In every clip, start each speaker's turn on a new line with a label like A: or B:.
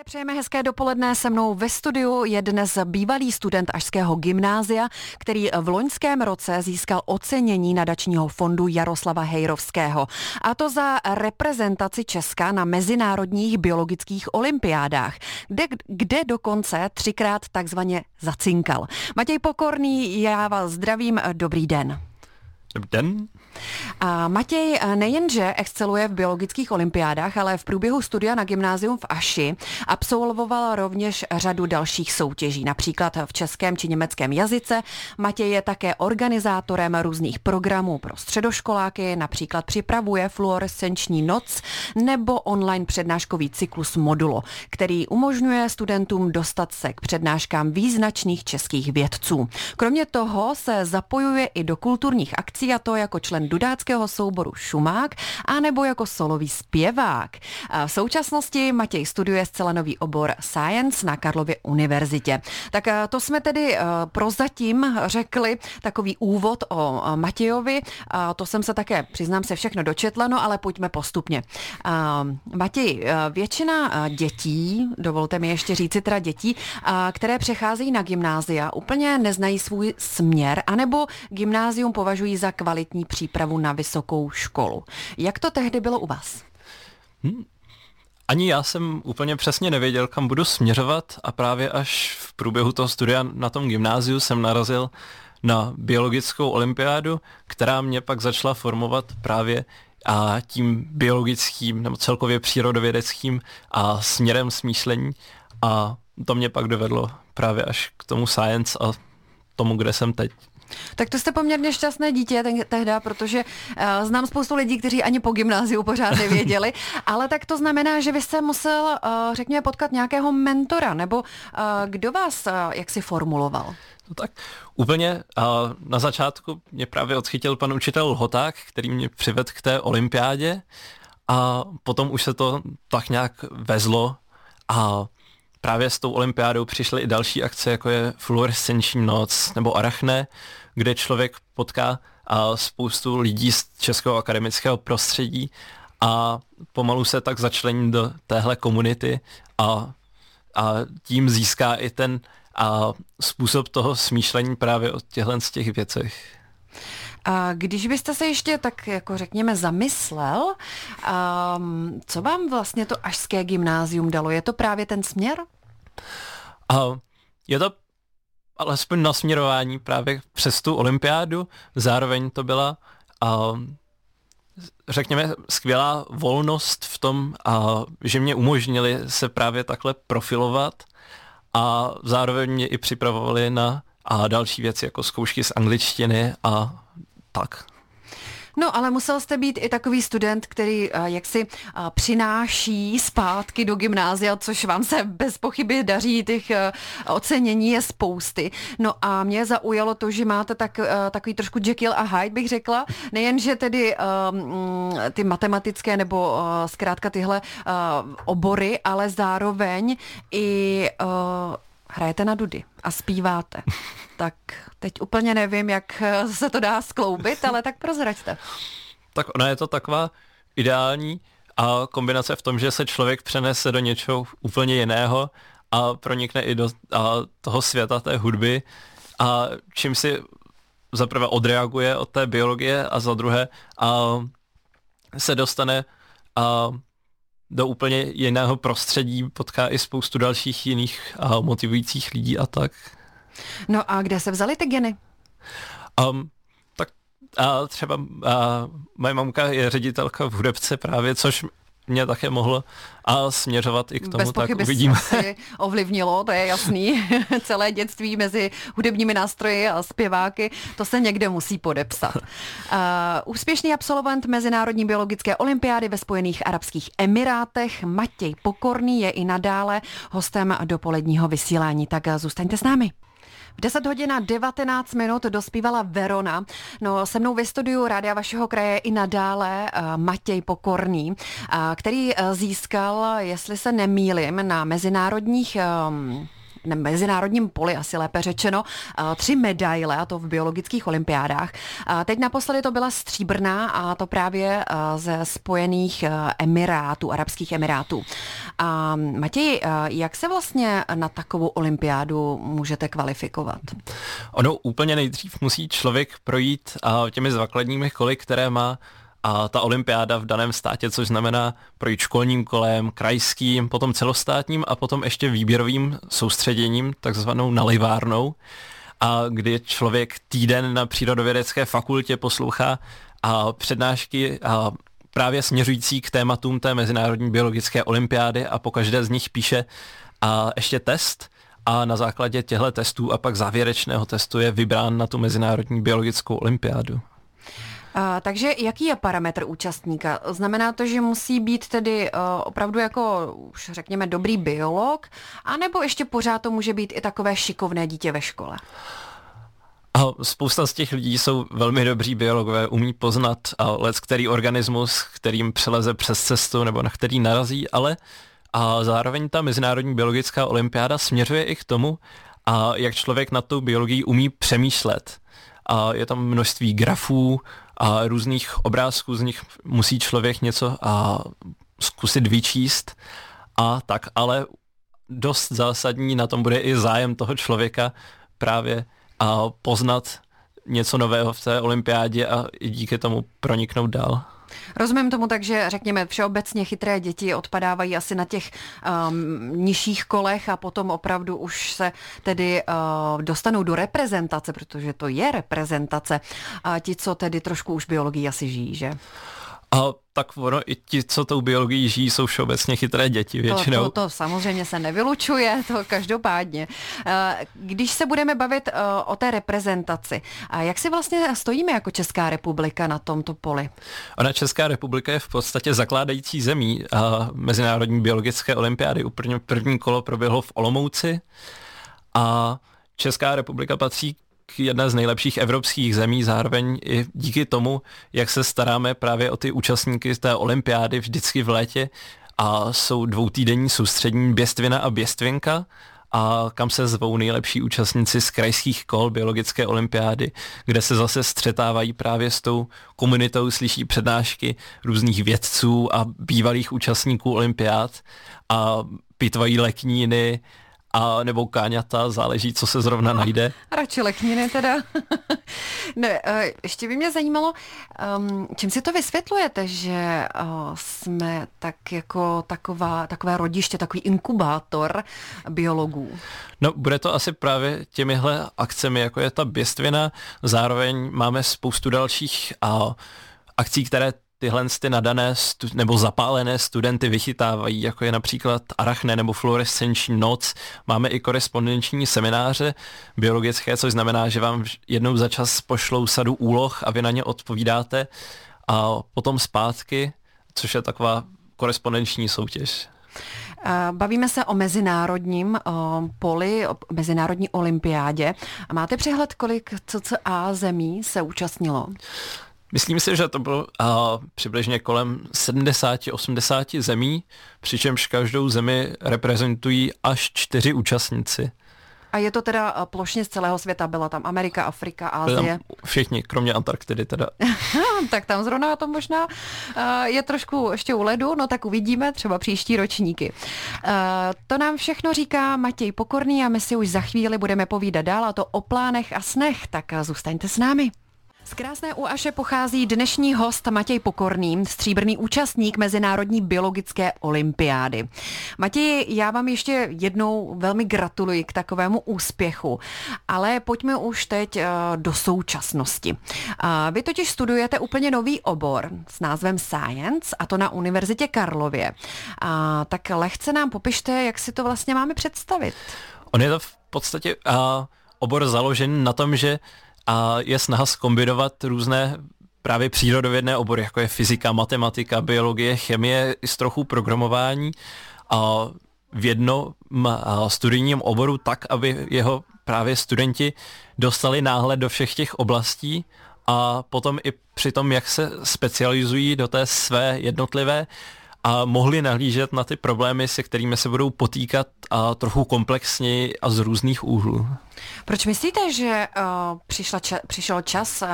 A: Také přejeme hezké dopoledne. Se mnou ve studiu je dnes bývalý student Ažského gymnázia, který v loňském roce získal ocenění nadačního fondu Jaroslava Hejrovského. A to za reprezentaci Česka na mezinárodních biologických olympiádách, kde, kde dokonce třikrát takzvaně zacinkal. Matěj Pokorný, já vás zdravím, dobrý den.
B: Dobrý den.
A: A Matěj nejenže exceluje v biologických olympiádách, ale v průběhu studia na gymnázium v Aši absolvoval rovněž řadu dalších soutěží, například v českém či německém jazyce. Matěj je také organizátorem různých programů pro středoškoláky, například připravuje fluorescenční noc nebo online přednáškový cyklus Modulo, který umožňuje studentům dostat se k přednáškám význačných českých vědců. Kromě toho se zapojuje i do kulturních akcí a to jako člen dudáckého souboru Šumák a nebo jako solový zpěvák. V současnosti Matěj studuje zcela nový obor Science na Karlově univerzitě. Tak to jsme tedy prozatím řekli takový úvod o Matějovi. To jsem se také, přiznám se, všechno dočetla, no ale pojďme postupně. Matěj, většina dětí, dovolte mi ještě říci teda dětí, které přecházejí na gymnázia, úplně neznají svůj směr, anebo gymnázium považují za kvalitní přípravu přípravu na vysokou školu. Jak to tehdy bylo u vás?
B: Hmm. Ani já jsem úplně přesně nevěděl, kam budu směřovat a právě až v průběhu toho studia na tom gymnáziu jsem narazil na biologickou olympiádu, která mě pak začala formovat právě a tím biologickým nebo celkově přírodovědeckým a směrem smýšlení a to mě pak dovedlo právě až k tomu science a tomu, kde jsem teď.
A: Tak to jste poměrně šťastné dítě ten, tehda, protože uh, znám spoustu lidí, kteří ani po gymnáziu pořád nevěděli, ale tak to znamená, že vy jste musel, uh, řekněme, potkat nějakého mentora, nebo uh, kdo vás uh, jak si formuloval?
B: No tak úplně uh, na začátku mě právě odchytil pan učitel Lhoták, který mě přivedl k té olympiádě a potom už se to tak nějak vezlo a právě s tou olympiádou přišly i další akce, jako je fluorescenční noc nebo arachne, kde člověk potká a spoustu lidí z českého akademického prostředí a pomalu se tak začlení do téhle komunity a, a tím získá i ten a způsob toho smýšlení právě o těchto z těch věcech.
A: A když byste se ještě tak jako řekněme zamyslel, um, co vám vlastně to ažské gymnázium dalo? Je to právě ten směr?
B: Uh, je to alespoň nasměrování právě přes tu olympiádu. Zároveň to byla, uh, řekněme, skvělá volnost v tom, uh, že mě umožnili se právě takhle profilovat a zároveň mě i připravovali na a další věci jako zkoušky z angličtiny a tak.
A: No, ale musel jste být i takový student, který uh, jaksi uh, přináší zpátky do gymnázia, což vám se bez pochyby daří, těch uh, ocenění je spousty. No a mě zaujalo to, že máte tak, takový trošku Jekyll a Hyde, bych řekla. Nejen, že tedy uh, ty matematické nebo uh, zkrátka tyhle uh, obory, ale zároveň i uh, hrajete na dudy a zpíváte. tak teď úplně nevím, jak se to dá skloubit, ale tak prozraďte.
B: Tak ona je to taková ideální a kombinace v tom, že se člověk přenese do něčeho úplně jiného a pronikne i do a toho světa té hudby a čím si zaprvé odreaguje od té biologie a za druhé a se dostane a do úplně jiného prostředí, potká i spoustu dalších jiných a motivujících lidí a tak.
A: No a kde se vzaly ty geny?
B: Um, tak a třeba a moje mamka je ředitelka v hudebce právě, což mě také mohlo a směřovat i k tomu,
A: Bez
B: tak uvidíme.
A: Asi ovlivnilo, to je jasný. Celé dětství mezi hudebními nástroji a zpěváky, to se někde musí podepsat. Uh, úspěšný absolvent Mezinárodní biologické olympiády ve Spojených Arabských Emirátech Matěj Pokorný je i nadále hostem dopoledního vysílání, tak zůstaňte s námi. V 10 hodin a 19 minut dospívala Verona. No, se mnou ve studiu Rádia vašeho kraje i nadále uh, Matěj Pokorný, uh, který uh, získal, jestli se nemýlim, na mezinárodních um, ne, mezinárodním poli, asi lépe řečeno, tři medaile, a to v biologických olympiádách. Teď naposledy to byla stříbrná a to právě ze Spojených Emirátů, Arabských Emirátů. A Matěj, jak se vlastně na takovou olympiádu můžete kvalifikovat?
B: Ono úplně nejdřív musí člověk projít těmi základními koly, které má a ta olympiáda v daném státě, což znamená projít školním kolem, krajským, potom celostátním a potom ještě výběrovým soustředěním, takzvanou nalivárnou, a kdy člověk týden na přírodovědecké fakultě poslouchá a přednášky a právě směřující k tématům té Mezinárodní biologické olympiády a po každé z nich píše a ještě test a na základě těchto testů a pak závěrečného testu je vybrán na tu Mezinárodní biologickou olympiádu.
A: A, takže jaký je parametr účastníka? Znamená to, že musí být tedy uh, opravdu jako, už řekněme, dobrý biolog, anebo ještě pořád to může být i takové šikovné dítě ve škole?
B: A spousta z těch lidí jsou velmi dobří biologové, umí poznat let, který organismus, kterým přeleze přes cestu nebo na který narazí, ale a zároveň ta Mezinárodní biologická olympiáda směřuje i k tomu, a jak člověk nad tou biologií umí přemýšlet. A je tam množství grafů, a různých obrázků, z nich musí člověk něco a zkusit vyčíst a tak, ale dost zásadní na tom bude i zájem toho člověka právě a poznat něco nového v té olympiádě a díky tomu proniknout dál.
A: Rozumím tomu tak, že řekněme všeobecně chytré děti odpadávají asi na těch um, nižších kolech a potom opravdu už se tedy uh, dostanou do reprezentace, protože to je reprezentace. A ti, co tedy trošku už biologii asi žijí, že?
B: A tak ono i ti, co tou biologií žijí, jsou všeobecně chytré děti většinou.
A: To, to, to samozřejmě se nevylučuje, to každopádně. Eh, když se budeme bavit eh, o té reprezentaci, a jak si vlastně stojíme jako Česká republika na tomto poli?
B: Ona Česká republika je v podstatě zakládající zemí a Mezinárodní biologické olympiády. Úplně první kolo proběhlo v Olomouci a Česká republika patří jedné z nejlepších evropských zemí, zároveň i díky tomu, jak se staráme právě o ty účastníky té olympiády vždycky v létě a jsou dvoutýdenní soustřední Běstvina a Běstvinka, a kam se zvou nejlepší účastníci z krajských kol biologické olympiády, kde se zase střetávají právě s tou komunitou, slyší přednášky různých vědců a bývalých účastníků olympiád a pitvají lekníny, a nebo káňata, záleží, co se zrovna najde.
A: Radši lekniny teda. ne, eh, ještě by mě zajímalo, um, čím si to vysvětlujete, že uh, jsme tak jako taková, takové rodiště, takový inkubátor biologů?
B: No, bude to asi právě těmihle akcemi, jako je ta běstvina. Zároveň máme spoustu dalších uh, akcí, které tyhle ty nadané stu, nebo zapálené studenty vychytávají, jako je například arachne nebo fluorescenční noc. Máme i korespondenční semináře biologické, což znamená, že vám jednou za čas pošlou sadu úloh a vy na ně odpovídáte a potom zpátky, což je taková korespondenční soutěž.
A: Bavíme se o mezinárodním poli, o mezinárodní olympiádě. Máte přehled, kolik CCA zemí se účastnilo?
B: Myslím si, že to bylo uh, přibližně kolem 70-80 zemí, přičemž každou zemi reprezentují až čtyři účastníci.
A: A je to teda plošně z celého světa, byla tam Amerika, Afrika, Asie?
B: Všichni, kromě Antarktidy teda.
A: tak tam zrovna to možná je trošku ještě u ledu, no tak uvidíme třeba příští ročníky. To nám všechno říká Matěj Pokorný a my si už za chvíli budeme povídat dál a to o plánech a snech, tak zůstaňte s námi. Z krásné Uaše pochází dnešní host Matěj Pokorný, stříbrný účastník Mezinárodní biologické olympiády. Matěj, já vám ještě jednou velmi gratuluji k takovému úspěchu, ale pojďme už teď eh, do současnosti. Vy totiž studujete úplně nový obor s názvem Science, a to na Univerzitě Karlově. Tak lehce nám popište, jak si to vlastně máme představit.
B: On je to v podstatě uh, obor založený na tom, že a je snaha skombinovat různé právě přírodovědné obory, jako je fyzika, matematika, biologie, chemie, i s trochu programování a v jednom studijním oboru tak, aby jeho právě studenti dostali náhled do všech těch oblastí a potom i při tom, jak se specializují do té své jednotlivé a mohli nahlížet na ty problémy, se kterými se budou potýkat a trochu komplexněji a z různých úhlů.
A: Proč myslíte, že uh, přišla ča- přišel čas uh,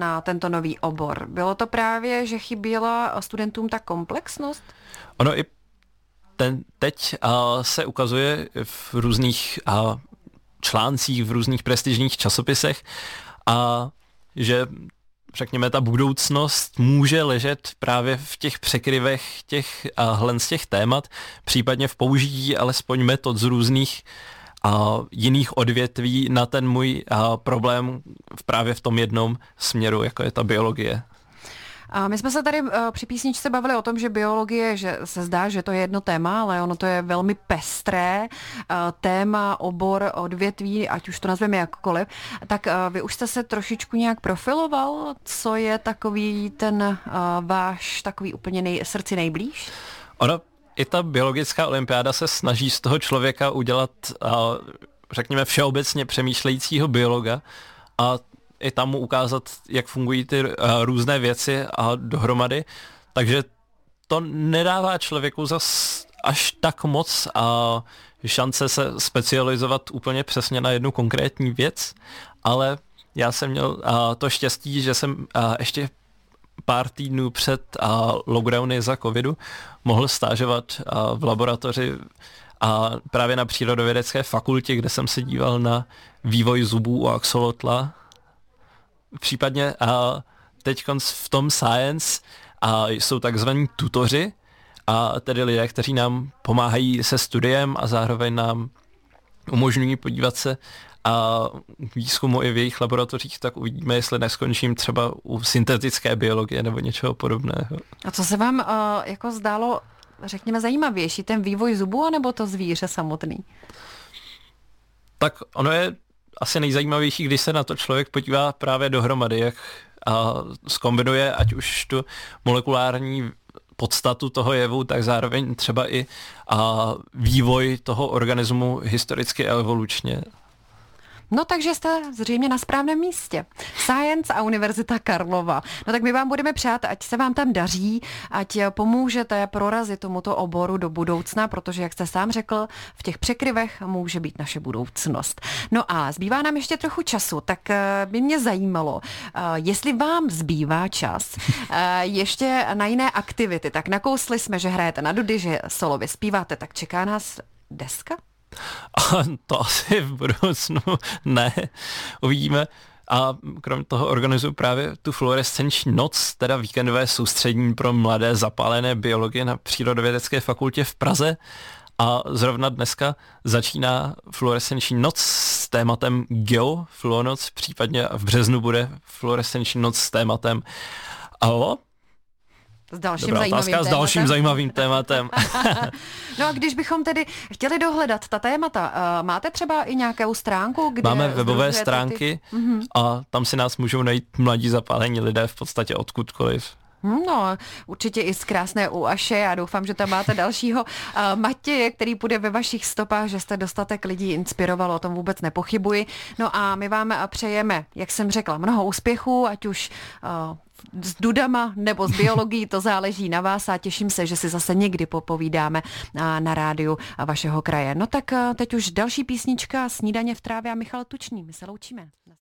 A: na tento nový obor? Bylo to právě, že chyběla studentům ta komplexnost?
B: Ono i ten, teď uh, se ukazuje v různých uh, článcích, v různých prestižních časopisech a že řekněme, ta budoucnost může ležet právě v těch překryvech těch hlen z těch témat, případně v použití alespoň metod z různých a jiných odvětví na ten můj a, problém právě v tom jednom směru, jako je ta biologie.
A: A my jsme se tady uh, při písničce bavili o tom, že biologie, že se zdá, že to je jedno téma, ale ono to je velmi pestré uh, téma, obor, odvětví, ať už to nazveme jakkoliv. Tak uh, vy už jste se trošičku nějak profiloval, co je takový ten váš takový úplně nej, srdci nejblíž?
B: Ono, i ta biologická olympiáda se snaží z toho člověka udělat, řekněme, všeobecně přemýšlejícího biologa a i tam mu ukázat, jak fungují ty uh, různé věci a dohromady. Takže to nedává člověku zas až tak moc a šance se specializovat úplně přesně na jednu konkrétní věc, ale já jsem měl uh, to štěstí, že jsem uh, ještě pár týdnů před uh, lockdowny za covidu mohl stážovat uh, v laboratoři a právě na přírodovědecké fakultě, kde jsem se díval na vývoj zubů u axolotla případně a teď v tom science a jsou takzvaní tutoři, a tedy lidé, kteří nám pomáhají se studiem a zároveň nám umožňují podívat se a výzkumu i v jejich laboratořích, tak uvidíme, jestli neskončím třeba u syntetické biologie nebo něčeho podobného.
A: A co se vám uh, jako zdálo, řekněme, zajímavější, ten vývoj zubu, anebo to zvíře samotný?
B: Tak ono je asi nejzajímavější, když se na to člověk podívá právě dohromady, jak a skombinuje ať už tu molekulární podstatu toho jevu, tak zároveň třeba i a vývoj toho organismu historicky a evolučně.
A: No takže jste zřejmě na správném místě. Science a Univerzita Karlova. No tak my vám budeme přát, ať se vám tam daří, ať pomůžete prorazit tomuto oboru do budoucna, protože, jak jste sám řekl, v těch překryvech může být naše budoucnost. No a zbývá nám ještě trochu času, tak eh, by mě zajímalo, eh, jestli vám zbývá čas eh, ještě na jiné aktivity. Tak nakousli jsme, že hrajete na dudy, že solově zpíváte, tak čeká nás deska?
B: A to asi v budoucnu ne. Uvidíme. A krom toho organizuju právě tu fluorescenční noc, teda víkendové soustřední pro mladé zapálené biologie na Přírodovědecké fakultě v Praze. A zrovna dneska začíná fluorescenční noc s tématem Geo, fluonoc, případně v březnu bude fluorescenční noc s tématem Alo,
A: s dalším Dobrá zajímavým otázka
B: tématem. s dalším zajímavým tématem.
A: no a když bychom tedy chtěli dohledat ta témata, uh, máte třeba i nějakou stránku, kde
B: Máme webové stránky ty... Mhm. a tam si nás můžou najít mladí zapálení lidé v podstatě odkudkoliv.
A: Hm, no, určitě i z krásné Uaše a doufám, že tam máte dalšího uh, Matěje, který půjde ve vašich stopách, že jste dostatek lidí inspirovalo, o tom vůbec nepochybuji. No a my vám přejeme, jak jsem řekla, mnoho úspěchů, ať už uh, s dudama nebo s biologií, to záleží na vás a těším se, že si zase někdy popovídáme na rádiu vašeho kraje. No tak teď už další písnička Snídaně v trávě a Michal Tučný. My se loučíme.